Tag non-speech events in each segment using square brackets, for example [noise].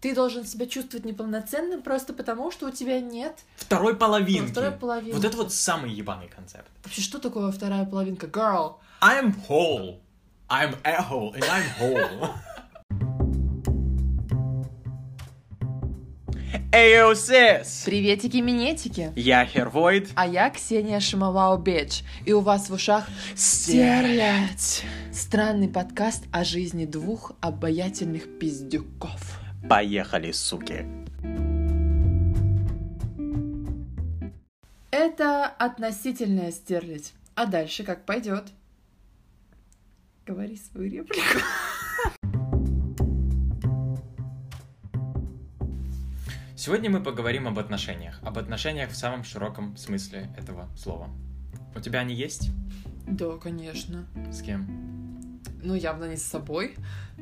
ты должен себя чувствовать неполноценным просто потому, что у тебя нет Второй половинки. второй половинки. Вот это вот самый ебаный концепт. Вообще, что такое вторая половинка? Girl. I'm whole. I'm a whole, and I'm whole. Эйо, сис! Приветики-минетики. Я Хервойд. А я Ксения Шимовау Бедж. И у вас в ушах «Стерлядь». Странный подкаст о жизни двух обаятельных пиздюков. Поехали, суки. Это относительная стерлядь. А дальше как пойдет? Говори свою реплику. Сегодня мы поговорим об отношениях. Об отношениях в самом широком смысле этого слова. У тебя они есть? Да, конечно. С кем? Ну, явно не с собой.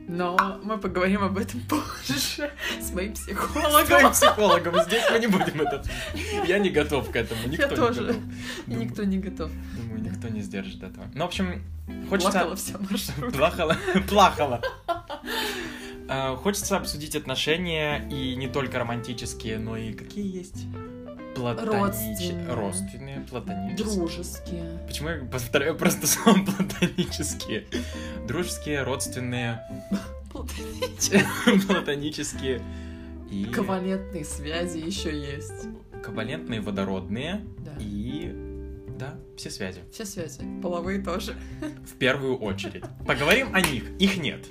Но мы поговорим об этом позже с моим С психологом. твоим психологом. Здесь мы не будем это... Я не готов к этому. Никто Я не тоже. готов. И никто не готов. Думаю, никто не сдержит этого. Ну, в общем, хочется... Плакала вся маршрутка. Плахала. Плахала. А, Хочется обсудить отношения и не только романтические, но и какие есть платонические, Родственные. родственные, платонические. Дружеские. Почему я повторяю просто слово платонические? Дружеские, родственные, платонические и Ковалентные связи еще есть. ковалентные, водородные Да. и да, все связи. Все связи. Половые тоже. В первую очередь. Поговорим о них. Их нет.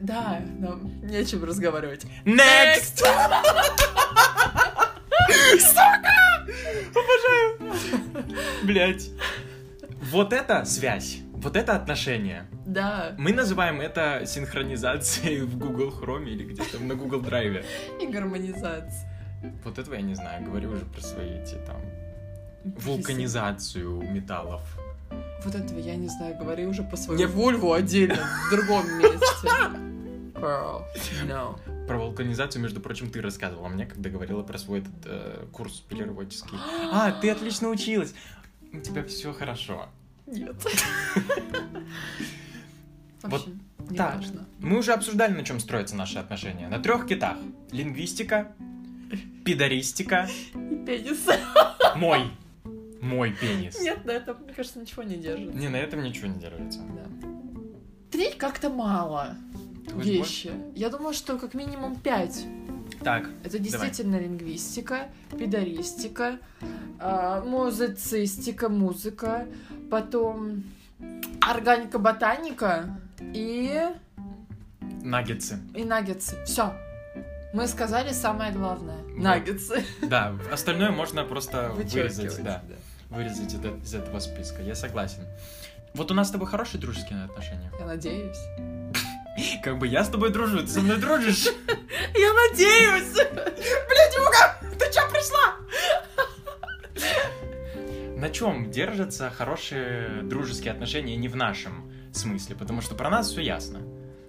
Да, нам нечем разговаривать. Next! Сука! Обожаю! Блять. Вот это связь. Вот это отношение. Да, Мы называем это синхронизацией в Google Chrome или где-то на Google Drive. и гармонизация. Вот этого я не знаю. Говорю уже про свои эти там вулканизацию металлов. Вот этого я не знаю, говори уже по свою Не- вульву отдельно, в другом месте. Girl, no. Про вулканизацию, между прочим, ты рассказывала мне, когда говорила про свой этот э, курс пилироводческий. [gasps] А, ты отлично училась. У тебя все хорошо. Нет. [laughs] Вот не так. важно. Мы уже обсуждали, на чем строятся наши отношения. На трех китах. Лингвистика, пидористика, И пенис. [laughs] мой. Мой пенис. Нет, на этом, мне кажется, ничего не держит. Не, на этом ничего не держится. Да. Три как-то мало Ты вещи. Я думаю, что как минимум пять. больше? Так, Это действительно лингвистика, педористика, а, музицистика, музыка, потом органика, ботаника и, наггетсы. и наггетсы. Все. Мы сказали самое главное. Вот. Наггетсы. Да, остальное можно просто вырезать, да. Вырезать это- из этого списка. Я согласен. Вот у нас с тобой хорошие дружеские отношения. Я надеюсь. [laughs] Как бы я с тобой дружу, ты со мной дружишь? [laughs] Я надеюсь! Блядь, Юга, ты чё пришла? На чем держатся хорошие дружеские отношения не в нашем смысле? Потому что про нас все ясно.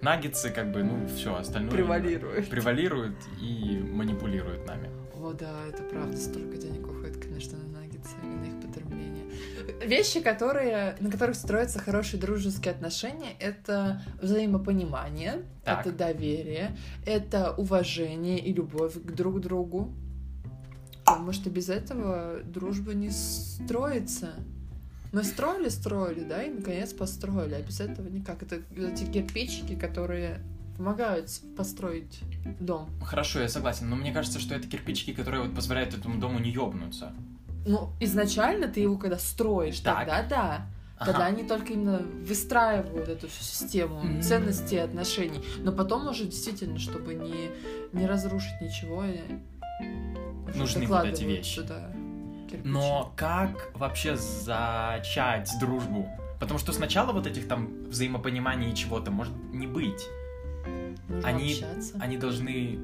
Наггетсы, как бы, ну, все, остальное... Превалирует. Превалируют и манипулируют нами. О, да, это правда. Столько денег уходит, конечно, на наггетсы и на их потребление. Вещи, которые, на которых строятся хорошие дружеские отношения, это взаимопонимание, Так. это доверие, это уважение и любовь к друг другу. Потому что без этого дружба не строится. Мы строили, строили, да, и наконец построили, а без этого никак. Это эти кирпичики, которые помогают построить дом. Хорошо, я согласен, но мне кажется, что это кирпичики, которые вот позволяют этому дому не ёбнуться. Ну, изначально ты его когда строишь, Так. тогда да. Тогда они только именно выстраивают эту всю систему Мгм. ценностей и отношений. Но потом уже действительно, чтобы не, не разрушить ничего, уже Нужны вот эти вещи. кирпичи. Но как вообще зачать дружбу? Потому что сначала вот этих там взаимопониманий и чего-то может не быть. Нужно они- общаться. Они должны...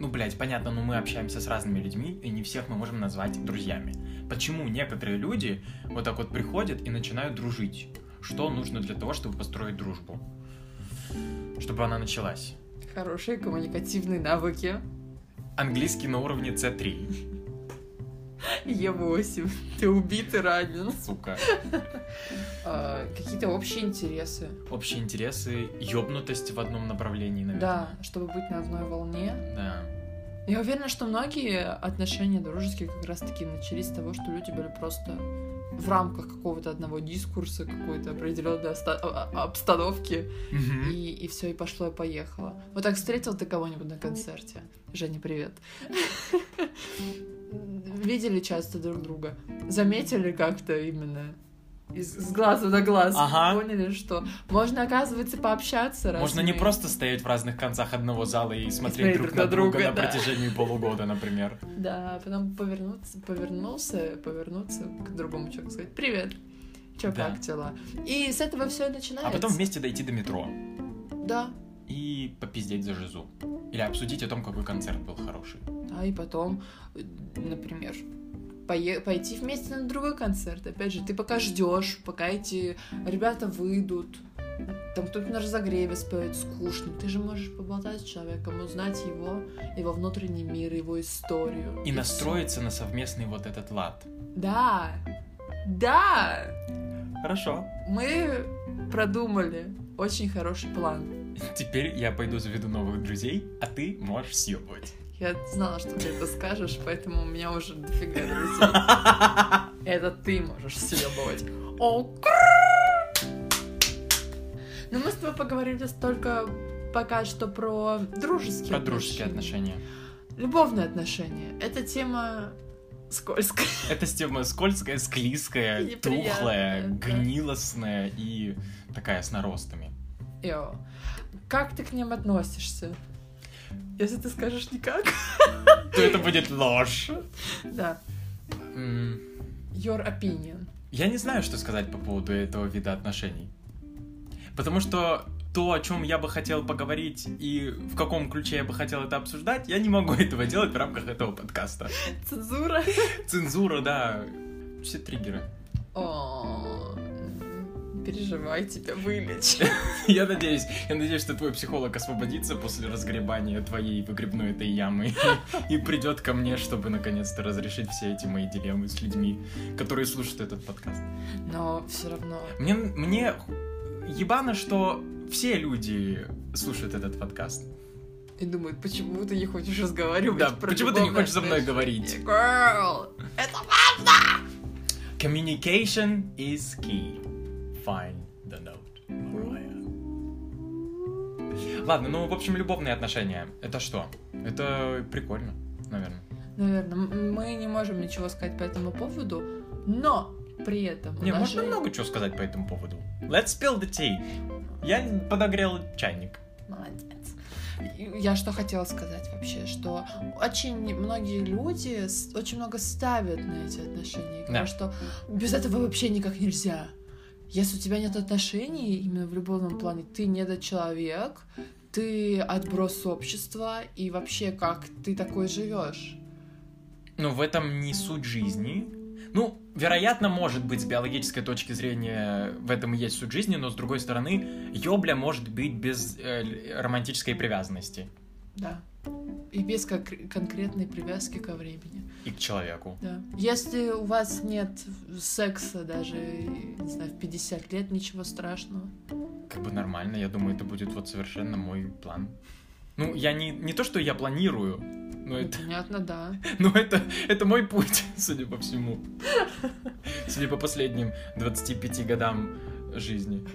Ну, блядь, понятно, но мы общаемся с разными людьми, и не всех мы можем назвать друзьями. Почему некоторые люди вот так вот приходят и начинают дружить? Что нужно для того, чтобы построить дружбу? Чтобы она началась. Хорошие коммуникативные навыки. Английский на уровне C3. Е8. Ты убит и ранен. Сука. А, Какие-то общие интересы. Общие интересы, ёбнутость в одном направлении, наверное. Да, чтобы быть на одной волне. Да. Я уверена, что многие отношения дружеские как раз-таки начались с того, что люди были просто в рамках какого-то одного дискурса, какой-то определенной а- а- обстановки, Мгм. и, и все, и пошло, и поехало. Вот так встретил ты кого-нибудь на концерте? Женя, привет. [laughs] Видели часто друг друга? Заметили как-то именно? Из, с глазу на глаз. Ага. Поняли, что можно, оказывается, пообщаться. раз Можно не просто стоять в разных концах одного зала и смотреть смотреть друг друг на друга друга, на да. протяжении полугода, например. Да, потом повернуться, повернулся, повернуться к другому человеку, сказать «Привет, чё, Да. как дела?» И с этого все и начинается. А потом вместе дойти до метро Да, и попиздеть за жизу. Или обсудить о том, какой концерт был хороший. да, и потом, например, пойти вместе на другой концерт. Опять же, ты пока ждешь, пока эти ребята выйдут, там кто-то на разогреве споет, скучно. Ты же можешь поболтать с человеком, узнать его, его внутренний мир, его историю. И всё. настроиться на совместный вот этот лад. Да, да, Хорошо. мы продумали очень хороший план. Теперь я пойду заведу новых друзей, а ты можешь съебывать. Я знала, что ты это скажешь, поэтому у меня уже дофига друзей. [laughs] Это ты можешь съебывать. О, Ну, мы с тобой поговорили только пока что про дружеские Про дружеские отношения. Любовные отношения. Это тема скользкая. [laughs] Это тема скользкая, склизкая, тухлая, гнилостная и такая с наростами. Йо. Как ты к ним относишься? Если ты скажешь никак. То это будет ложь. Да. Your opinion. Я не знаю, что сказать по поводу этого вида отношений. Потому что то, о чем я бы хотел поговорить и в каком ключе я бы хотел это обсуждать, я не могу [laughs] этого делать в рамках этого подкаста. Цензура. Цензура, да, все триггеры. О, переживай, тебя вылечат. [laughs] Я надеюсь, я надеюсь, что твой психолог освободится после разгребания твоей выгребной этой ямы [laughs] и придет ко мне, чтобы наконец-то разрешить все эти мои дилеммы с людьми, которые слушают этот подкаст. Но все равно. Мне, мне ебано, что все люди слушают этот подкаст. И думают, почему ты не хочешь разговаривать Да, про почему ты не хочешь со мной говорить? Girl, это Communication is key. Find the note, Mariah. Ладно, ну, в общем, любовные отношения. Это что? Это прикольно, наверное. Наверное, мы не можем ничего сказать по этому поводу, но при этом... Не, нас можно же- много чего сказать по этому поводу. Let's spill the tea. Я подогрел чайник. Молодец. Я что хотела сказать вообще, что очень многие люди очень много ставят на эти отношения. Говорят, что без этого вообще никак нельзя. Если у тебя нет отношений, именно в любовном плане, ты недочеловек, ты отброс общества, и вообще как ты такой живешь? Ну, в этом не суть жизни. Ну, вероятно, может быть, с биологической точки зрения в этом и есть суть жизни, но с другой стороны, ёбля может быть без э, романтической привязанности Да. И без кон- конкретной привязки ко времени. и к человеку. Да. Если у вас нет секса даже, не знаю, в 50 лет, ничего страшного. Как бы нормально, я думаю, это будет вот совершенно мой план. Ну, я не, не то, что я планирую, но это, Понятно, да. [laughs] но это, это мой путь, [laughs] судя по всему. [laughs] Судя по последним 25 годам жизни.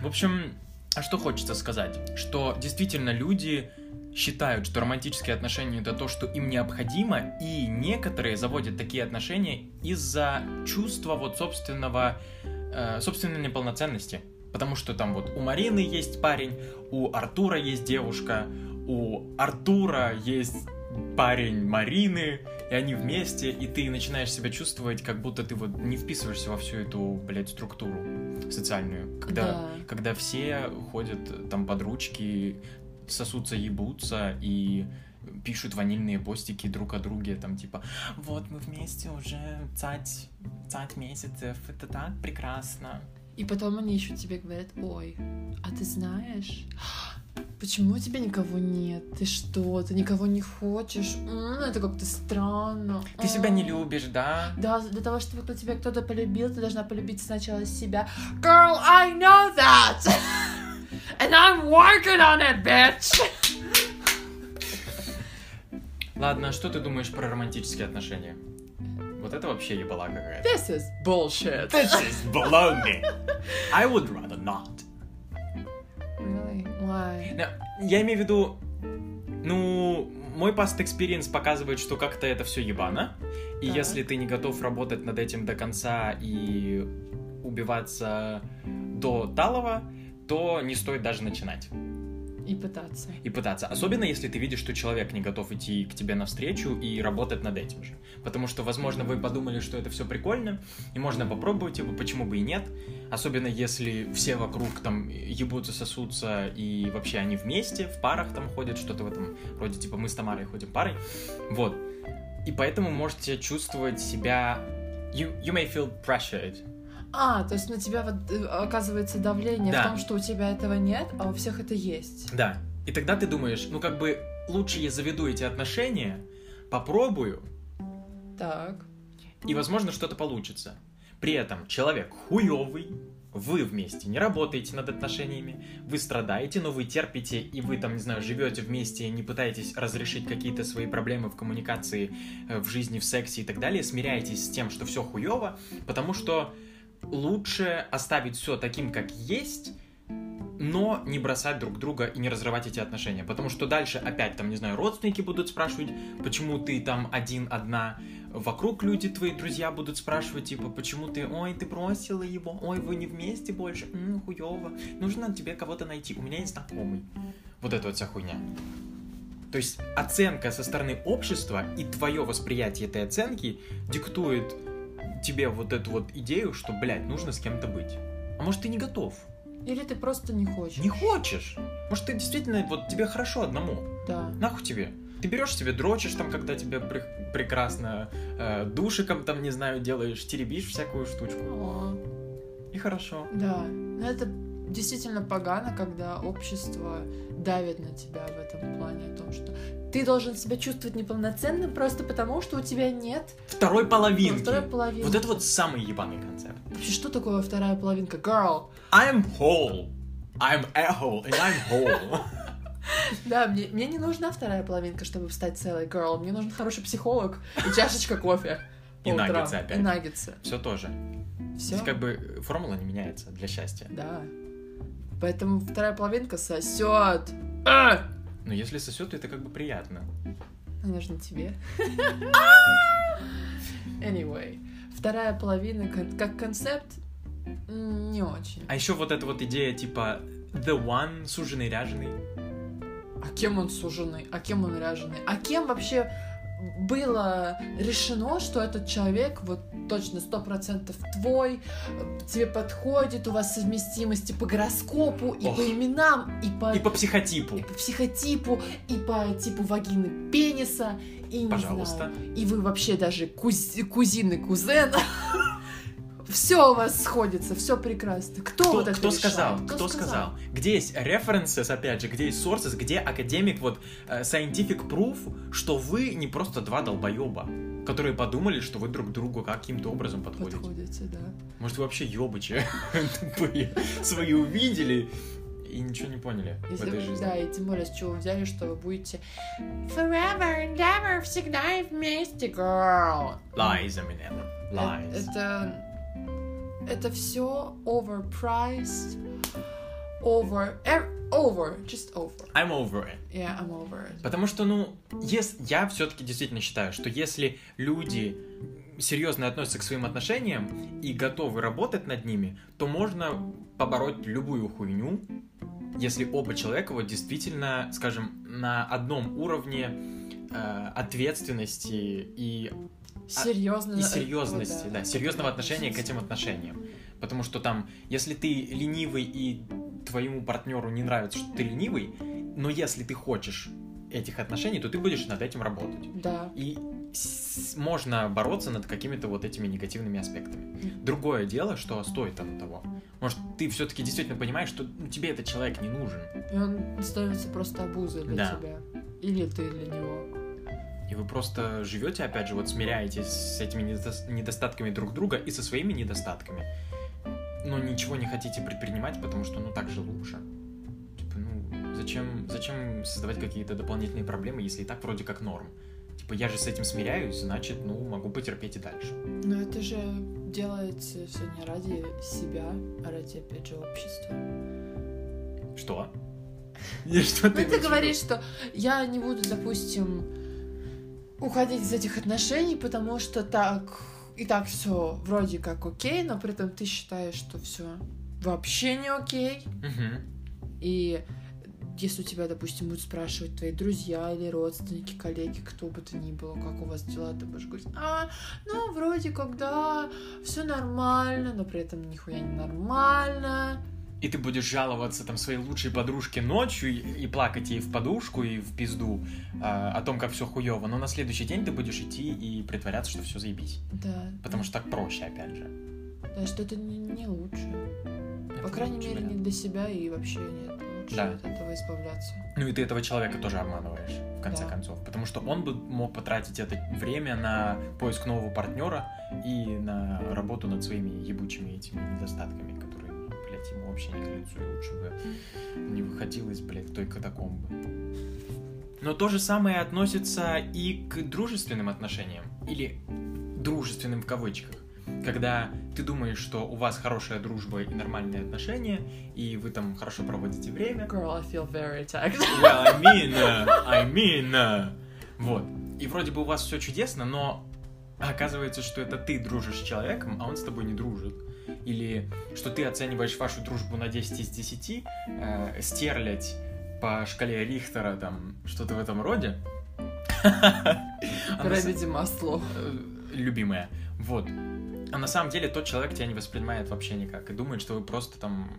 В общем, а что хочется сказать? Что действительно люди считают, что романтические отношения это то, что им необходимо, и некоторые заводят такие отношения из-за чувства вот собственного, э, собственной неполноценности. Потому что там вот у Марины есть парень, у Артура есть девушка, у Артура есть парень Марины, и они вместе, и ты начинаешь себя чувствовать, как будто ты вот не вписываешься во всю эту, блядь, структуру социальную. Когда Да. когда все ходят там под ручки, сосутся, ебутся и пишут ванильные постики друг о друге, там типа «Вот мы вместе уже цать, цать месяцев, это так прекрасно». И потом они еще тебе говорят, ой, а ты знаешь, почему у тебя никого нет? Ты что, ты никого не хочешь? М, это как-то странно. Ты себя не любишь, да? Да, для того, чтобы кто тебя кто-то полюбил, ты должна полюбить сначала себя. Girl, I know that! And I'm working on it, bitch! Ладно, а что ты думаешь про романтические отношения? Вот это вообще ебала какая-то. This is bullshit. This is baloney. I would rather not. Why? Я имею в виду, ну, мой past experience показывает, что как-то это все ебано. И Так. если ты не готов работать над этим до конца и убиваться до талого, то не стоит даже начинать И пытаться. и пытаться. Особенно если ты видишь, что человек не готов идти к тебе навстречу и работать над этим же. Потому что, возможно, вы подумали, что это все прикольно, и можно попробовать, типа, почему бы и нет. Особенно если все вокруг там ебутся, сосутся, и вообще они вместе, в парах там ходят, что-то в этом роде, типа, мы с Тамарой ходим парой. Вот. И поэтому можете чувствовать себя... You, you may feel pressured. А, то есть на тебя вот э, оказывается давление Да. в том, что у тебя этого нет, а у всех это есть. Да. И тогда ты думаешь, ну как бы лучше я заведу эти отношения, попробую, Так. и, возможно, что-то получится. При этом человек хуёвый, вы вместе не работаете над отношениями, вы страдаете, но вы терпите, и вы там, не знаю, живете вместе, не пытаетесь разрешить какие-то свои проблемы в коммуникации, э, в жизни, в сексе и так далее, смиряетесь с тем, что все хуёво, потому что лучше оставить все таким, как есть, но не бросать друг друга и не разрывать эти отношения. Потому что дальше опять там, не знаю, родственники будут спрашивать, почему ты там один, одна, вокруг люди, твои друзья будут спрашивать, типа, почему ты, ой, ты бросила его, ой, вы не вместе больше, М, хуёво, нужно тебе кого-то найти, у меня есть знакомый. Вот эта вот вся хуйня. То есть оценка со стороны общества и твое восприятие этой оценки диктует тебе вот эту вот идею, что, блядь, нужно с кем-то быть. А может, ты не готов? Или ты просто не хочешь. Не хочешь? Может, ты действительно, вот тебе хорошо одному. Да. Нахуй тебе? Ты берешь себе, дрочишь там, когда тебе пре- прекрасно э, душиком там, не знаю, делаешь, теребишь всякую штучку. О, И хорошо. да. Но это действительно погано, когда общество давит на тебя в этом плане о том, что ты должен себя чувствовать неполноценным просто потому, что у тебя нет Второй половинки. второй половины. Вот это вот самый ебаный концепт. Вообще, что такое вторая половинка? Girl. I'm whole. I'm a whole, and I'm whole. [laughs] Да, мне, мне не нужна вторая половинка, чтобы стать целой girl. Мне нужен хороший психолог и чашечка кофе. И утрам. наггетсы опять. И наггетсы. Все тоже. Все. Здесь как бы формула не меняется для счастья. Да. Поэтому вторая половинка сосет. А! Но если сосет, то это как бы приятно. Она же не тебе. [laughs] Anyway. Вторая половина как концепт не очень. А еще вот эта вот идея типа the one, суженый, ряженый. А кем он суженый? А кем он ряженый? А кем вообще было решено, что этот человек вот точно сто процентов твой, тебе подходит, у вас совместимости по гороскопу, и Ох. по именам, и по, И по психотипу. и по психотипу, и по типу вагины пениса, и не Пожалуйста. знаю, и вы вообще даже куз- кузины, кузен. Все у вас сходится, все прекрасно. Кто, Кто, вот это кто решает? сказал? Кто, сказал? Где есть references, опять же, где есть sources, где академик, вот, э, scientific proof, что вы не просто два долбоеба, которые подумали, что вы друг другу каким-то образом подходите. Подходите, да. Может, вы вообще ебычи тупые [laughs] свои увидели и ничего не поняли в Если этой вы- жизни. Да, и тем более, с чего вы взяли, что вы будете forever and ever, всегда и вместе, girl. Lies, Eminem. Э- Lies. Это, это все overpriced, over, ev- over, just over. I'm over it. Yeah, I'm over it. Потому что, ну, ес- я все-таки действительно считаю, что если люди серьезно относятся к своим отношениям и готовы работать над ними, то можно побороть любую хуйню, если оба человека вот действительно, скажем, на одном уровне э, ответственности и, Серьезно. и серьезности, да, серьезного отношения к этим отношениям. Потому что там, если ты ленивый и твоему партнеру не нравится, что ты ленивый, но если ты хочешь этих отношений, то ты будешь над этим работать. Да. И можно бороться над какими-то вот этими негативными аспектами. Другое дело, что стоит оно того. Может, ты все-таки действительно понимаешь, что ну, тебе этот человек не нужен. И он становится просто обузой для Да. тебя. Или ты для него. И вы просто живете, опять же, вот смиряетесь с этими недос- недостатками друг друга и со своими недостатками. Но ничего не хотите предпринимать, потому что, ну, так же лучше. Типа, ну, зачем, зачем создавать какие-то дополнительные проблемы, если и так вроде как норм? Типа, я же с этим смиряюсь, значит, ну, могу потерпеть и дальше. Но это же делается все не ради себя, а ради, опять же, общества. Что? [laughs] Что Ну, ты в виду? говоришь, что я не буду, допустим, уходить из этих отношений, потому что так и так все вроде как окей, но при этом ты считаешь, что все вообще не окей. Мгм. И если у тебя, допустим, будут спрашивать твои друзья или родственники, коллеги, кто бы то ни было, как у вас дела, ты будешь говорить, а, ну, вроде когда все нормально, но при этом нихуя не нормально. И ты будешь жаловаться там своей лучшей подружке ночью и, и плакать ей в подушку и в пизду а, о том, как все хуево, но на следующий день ты будешь идти и притворяться, что все заебись. Да. Потому что так проще, опять же. Да, что это не, не лучше. По Это крайней лучше мере, вариант. не для себя и вообще нет. Лучше Да. от этого избавляться. Ну и ты этого человека тоже обманываешь, в конце Да. концов. Потому что он бы мог потратить это время на поиск нового партнера и на работу над своими ебучими этими недостатками, блядь, ему вообще не к лицу, и лучше бы не выходил из, блядь, той катакомбы. Но то же самое относится и к дружественным отношениям. Или дружественным в кавычках. Когда ты думаешь, что у вас хорошая дружба и нормальные отношения, и вы там хорошо проводите время, Girl, I feel very attacked. [laughs] Well, I mean, uh, I mean, uh. Вот. И вроде бы у вас все чудесно, но оказывается, что это ты дружишь с человеком, а он с тобой не дружит. Или что ты оцениваешь вашу дружбу на 10 из 10, э, стерлядь по шкале Рихтера, там, что-то в этом роде. [laughs] Гравити масло. э, Любимая. Вот. А на самом деле тот человек тебя не воспринимает вообще никак и думает, что вы просто там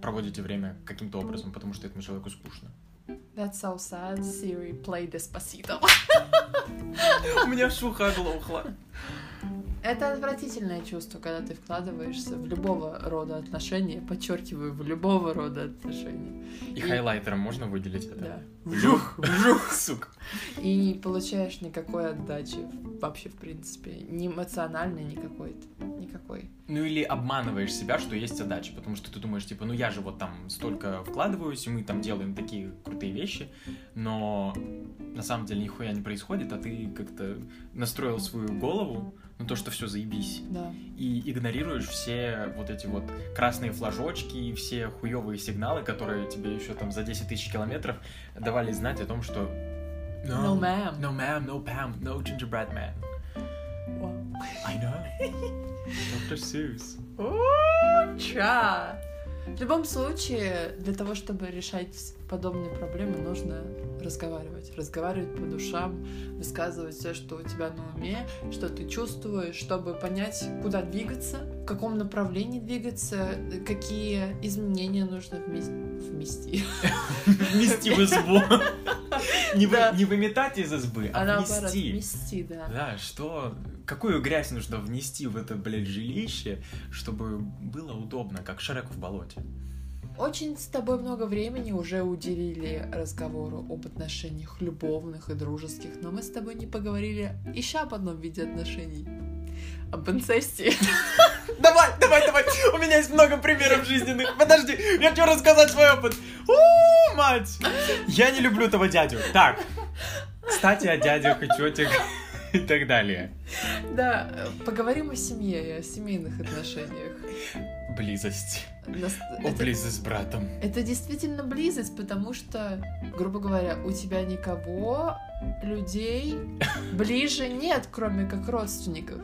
проводите время каким-то образом, потому что этому человеку скучно. That's so sad. Siri, play Despacito. [laughs] У меня шуха оглохла. Это отвратительное чувство, когда ты вкладываешься в любого рода отношения, подчеркиваю, в любого рода отношения. И хайлайтером можно выделить это? Да. [laughs] Вжух, вжух, сука. И не получаешь никакой отдачи вообще, в принципе. Ни эмоциональной, никакой. Никакой. Ну или обманываешь себя, что есть задача, потому что ты думаешь, типа, ну я же вот там столько вкладываюсь, и мы там делаем такие крутые вещи, но на самом деле нихуя не происходит, а ты как-то настроил свою голову на то, что все заебись. Да. и игнорируешь все вот эти вот красные флажочки и все хуевые сигналы, которые тебе еще там за 10 тысяч километров давали знать о том, что No, ma'am. no ma'am, no Pam, no gingerbread man. Вау. I know. [laughs] Dr. Seuss. Ча! В любом случае, для того, чтобы решать подобные проблемы, нужно разговаривать. Разговаривать по душам, высказывать все, что у тебя на уме, что ты чувствуешь, чтобы понять, куда двигаться, в каком направлении двигаться, какие изменения нужно вместе вмести. Вмести в избу. Не, выметать из избы, а, внести. вмести, да. Да, что... Какую грязь нужно внести в это, блядь, жилище, чтобы было удобно, как Шреку в болоте? Очень с тобой много времени уже уделили разговору об отношениях любовных и дружеских, но мы с тобой не поговорили еще об одном виде отношений. Об инцесте. [laughs] Давай, давай, давай. У меня есть много примеров жизненных. Подожди, я хочу рассказать свой опыт. У, мать. Я не люблю этого дядю. Так, кстати, о дядях и тетях [laughs] и так далее. Да, поговорим о семье и о семейных отношениях. Близость. Нас- О, это- близость с братом. Это действительно близость, потому что, грубо говоря, у тебя никого, людей [laughs] ближе нет, кроме как родственников.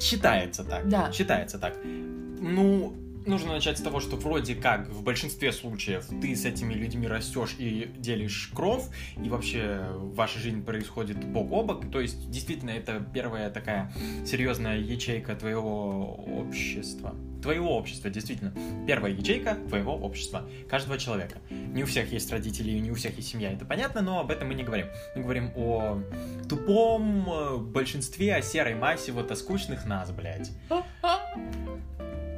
Считается так. Да. Считается так. Ну, нужно начать с того, что вроде как в большинстве случаев ты с этими людьми растешь и делишь кровь, и вообще ваша жизнь происходит бок о бок. То есть, действительно, это первая такая серьезная ячейка твоего общества. Твоего общества, действительно. Первая ячейка твоего общества. Каждого человека. Не у всех есть родители, не у всех есть семья, это понятно, но об этом мы не говорим. Мы говорим о тупом э, большинстве, о серой массе вот о скучных нас, блядь.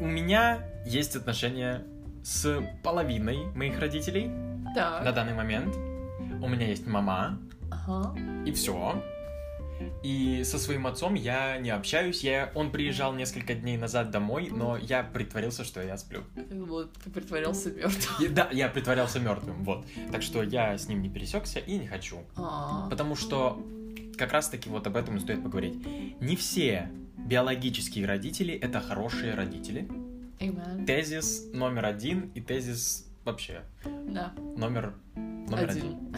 У меня есть отношения с половиной моих родителей на Так. данный момент. У меня есть мама, Ага. и все. И со своим отцом я не общаюсь. Я... Он приезжал несколько дней назад домой, но я притворился, что я сплю. Вот, ты притворялся мертвым. И да, я притворялся мертвым, вот. Так что я с ним не пересекся и не хочу. А, Потому что как раз-таки вот об этом и стоит поговорить. Не все биологические родители — это хорошие родители. Amen. Тезис номер один и тезис вообще Да. номер, номер один. Один.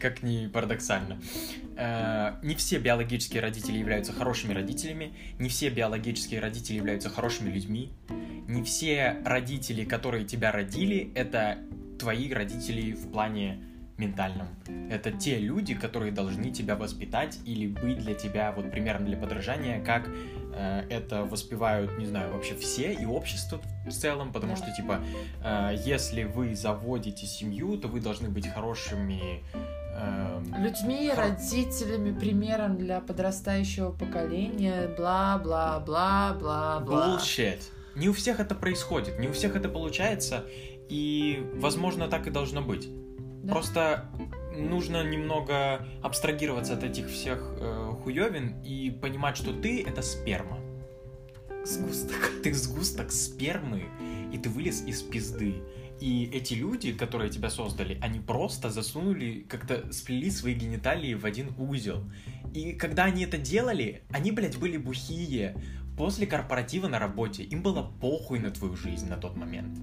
Как ни парадоксально. Э, Не все биологические родители являются хорошими родителями, не все биологические родители являются хорошими людьми, не все родители, которые тебя родили, это твои родители в плане ментальном. Это те люди, которые должны тебя воспитать или быть для тебя вот примером для подражания, как э, это воспевают, не знаю, вообще все и общество в целом, потому что, типа, э, если вы заводите семью, то вы должны быть хорошими эм, Людьми, Хор- родителями, примером для подрастающего поколения, бла-бла-бла-бла-бла. Bullshit. Не у всех это происходит, не у всех это получается, и, возможно, так и должно быть. Да. Просто нужно немного абстрагироваться от этих всех э, хуёвин и понимать, что ты — это сперма. Сгусток. [laughs] Ты сгусток спермы, и ты вылез из пизды. И эти люди, которые тебя создали, они просто засунули, как-то сплели свои гениталии в один узел. И когда они это делали, они, блядь, были бухие. После корпоратива на работе им было похуй на твою жизнь на тот момент.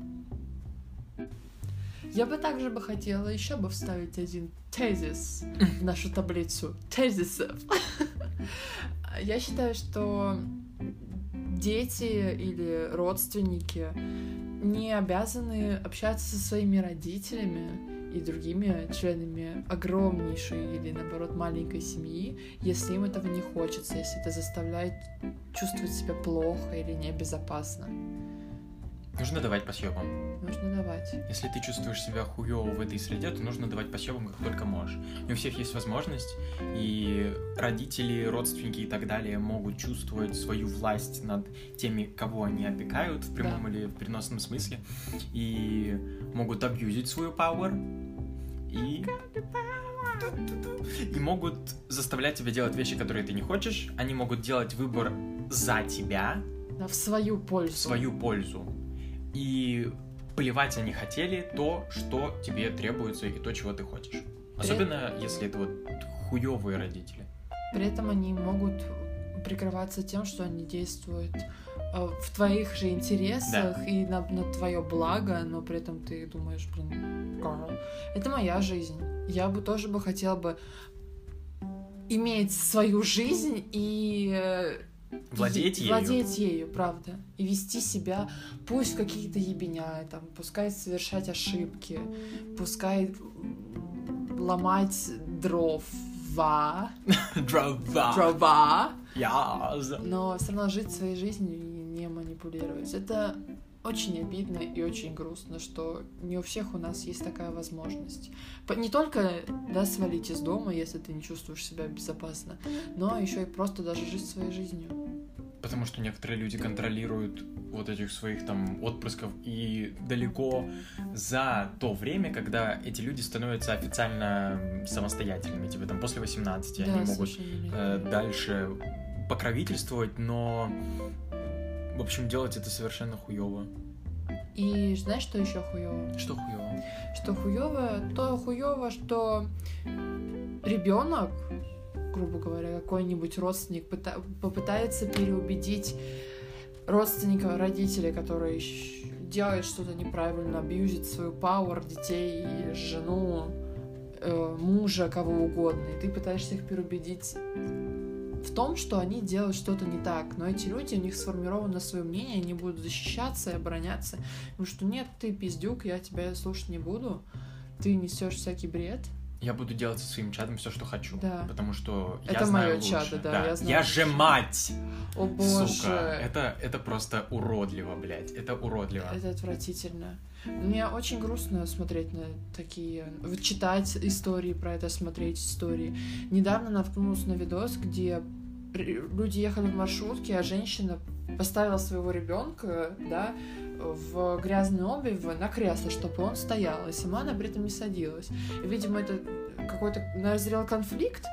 Я бы также бы хотела еще бы вставить один тезис в нашу таблицу тезисов. Я считаю, что дети или родственники не обязаны общаться со своими родителями и другими членами огромнейшей или, наоборот, маленькой семьи, если им этого не хочется, если это заставляет чувствовать себя плохо или небезопасно. Нужно давать по съебам. Нужно давать. Если ты чувствуешь себя хуёво в этой среде, то нужно давать по съебам как только можешь. Не у всех есть возможность, и родители, родственники и так далее могут чувствовать свою власть над теми, кого они опекают в прямом Да. или в переносном смысле, и могут абьюзить свою power, и... И могут заставлять тебя делать вещи, которые ты не хочешь. Они могут делать выбор за тебя, Да, в свою пользу. в свою пользу. И плевать они хотели то, что тебе требуется и то, чего ты хочешь. Особенно, если это вот хуевые родители. При этом они могут прикрываться тем, что они действуют э, в твоих же интересах и на, на твое благо, но при этом ты думаешь, блин, Карл, это моя жизнь. Я бы тоже бы хотела бы иметь свою жизнь и э, Владеть ею. владеть ею, правда, и вести себя, пусть в какие-то ебеня, там, пускай совершать ошибки, пускай ломать дрова, [laughs] Дрова. дрова, Яз. но все равно жить своей жизнью и не манипулировать. Это очень обидно и очень грустно, что не у всех у нас есть такая возможность. Не только да, свалить из дома, если ты не чувствуешь себя безопасно, но еще и просто даже жить своей жизнью. Потому что некоторые люди контролируют вот этих своих там отпрысков и далеко за то время, когда эти люди становятся официально самостоятельными. Типа там после 18 Да, они могут э, дальше покровительствовать, но в общем делать это совершенно хуево. И знаешь, что еще хуево? Что хуево? Что хуево? То хуево, что ребенок, грубо говоря, какой-нибудь родственник пыта- попытается переубедить родственника, родителя, который щ- делает что-то неправильно, абьюзит свою пауэр, детей, жену, э, мужа, кого угодно, и ты пытаешься их переубедить в том, что они делают что-то не так, но эти люди, у них сформировано свое мнение, они будут защищаться и обороняться, потому что нет, ты пиздюк, я тебя слушать не буду, ты несешь всякий бред. Я буду делать со своим чадом все, что хочу. Да. Потому что я Это знаю лучше. чадо, да, я знаю Я же мать! О боже, Сука, это, это просто уродливо, блядь. Это уродливо. это отвратительно. Мне очень грустно смотреть на такие, читать истории про это, смотреть истории. Недавно наткнулась на видос, где люди ехали в маршрутке, а женщина поставила своего ребенка, да, в грязной обуви на кресло, чтобы он стоял, и сама она при этом не садилась. И, видимо, это какой-то назрел конфликт,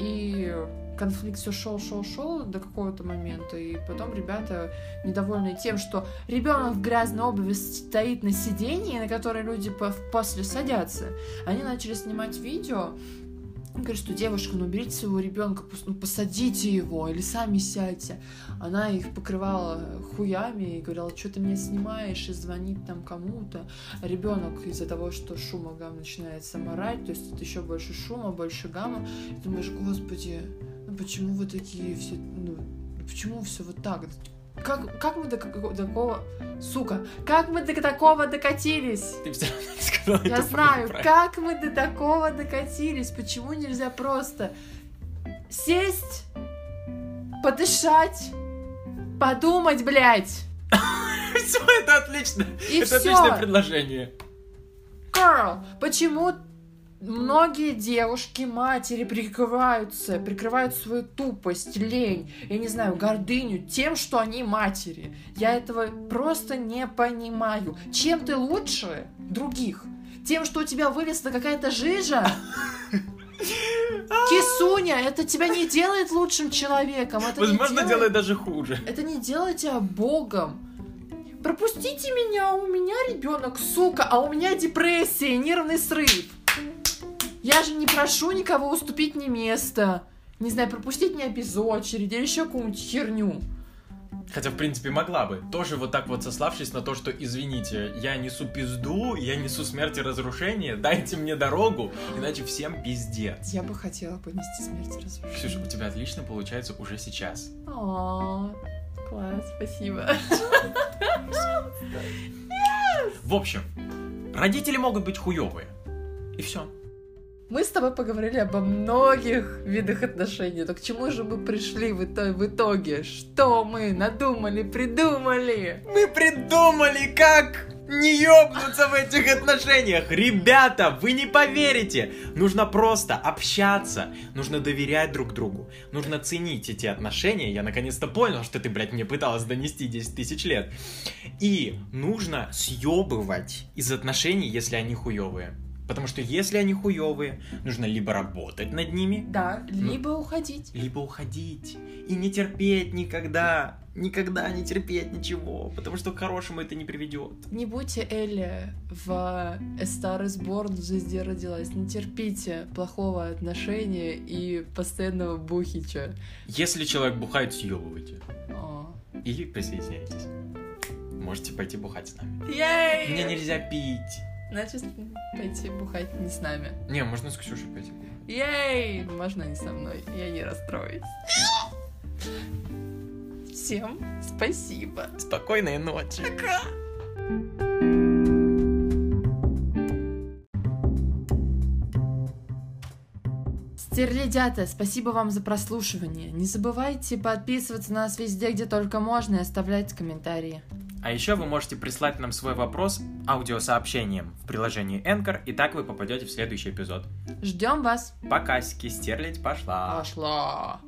и конфликт все шел, шел, шел до какого-то момента, и потом ребята, недовольные тем, что ребенок в грязной обуви стоит на сиденье, на которое люди по- после садятся, они начали снимать видео говорит, что девушка, ну берите своего ребенка, ну посадите его или сами сядьте. Она их покрывала хуями и говорила, что ты мне снимаешь и звонит там кому-то. ребенок из-за того, что шума гамма начинает саморать, то есть это еще больше шума, больше гамма. И думаешь, господи, ну почему вы такие все, ну почему все вот так? Как, как мы до, до такого... Сука, как мы до такого докатились? Ты все равно сказала Я знаю, правильно. как мы до такого докатились. Почему нельзя просто сесть, подышать, подумать, блядь? [laughs] Все, это отлично. И это отличное предложение. Карл, почему Многие девушки, матери прикрываются, прикрывают свою тупость, лень, я не знаю, гордыню тем, что они матери. Я этого просто не понимаю. Чем ты лучше других? Тем, что у тебя вылезла какая-то жижа? [laughs] Кисуня, это тебя не делает лучшим человеком. Это Возможно, делает... делает даже хуже. Это не делает тебя богом. Пропустите меня, у меня ребенок, сука, а у меня депрессия, нервный срыв. Я же не прошу никого уступить мне место. Не знаю, пропустить меня без очереди или еще какую-нибудь херню. Хотя, в принципе, могла бы. Тоже вот так вот сославшись на то, что, извините, я несу пизду, я несу смерть и разрушение, дайте мне дорогу, иначе всем пиздец. Я бы хотела понести смерть и разрушение. Ксюша, у тебя отлично получается уже сейчас. О, класс, спасибо. В общем, родители могут быть хуёвые. И все. Мы с тобой поговорили обо многих видах отношений, но к чему же мы пришли в итоге? В итоге? Что мы надумали, придумали? Мы придумали, как не ёбнуться в этих отношениях. Ребята, вы не поверите. Нужно просто общаться. Нужно доверять друг другу. Нужно ценить эти отношения. Я наконец-то понял, что ты, блядь, мне пыталась донести 10 тысяч лет. И нужно съебывать из отношений, если они хуёвые. Потому что если они хуевые, нужно либо работать над ними. Да, ну, либо ну, уходить. Либо уходить. И не терпеть никогда. Никогда не терпеть ничего. Потому что к хорошему это не приведет. Не будьте Элли в A Star is Born звезде родилась. Не терпите плохого отношения и постоянного бухича. Если человек бухает, съебывайте. Или присоединяйтесь. Можете пойти бухать с нами. Ей! Мне нельзя пить. Значит, пойти бухать не с нами. Не, можно с Ксюшей пойти. Ей! Можно не со мной, я не расстроюсь. Всем спасибо. Спокойной ночи. Пока. Стерлядята, спасибо вам за прослушивание. Не забывайте подписываться на нас везде, где только можно, и оставлять комментарии. А еще вы можете прислать нам свой вопрос аудиосообщением в приложении Anchor, и так вы попадете в следующий эпизод. Ждем вас. Пока, стерлядь пошла. Пошла.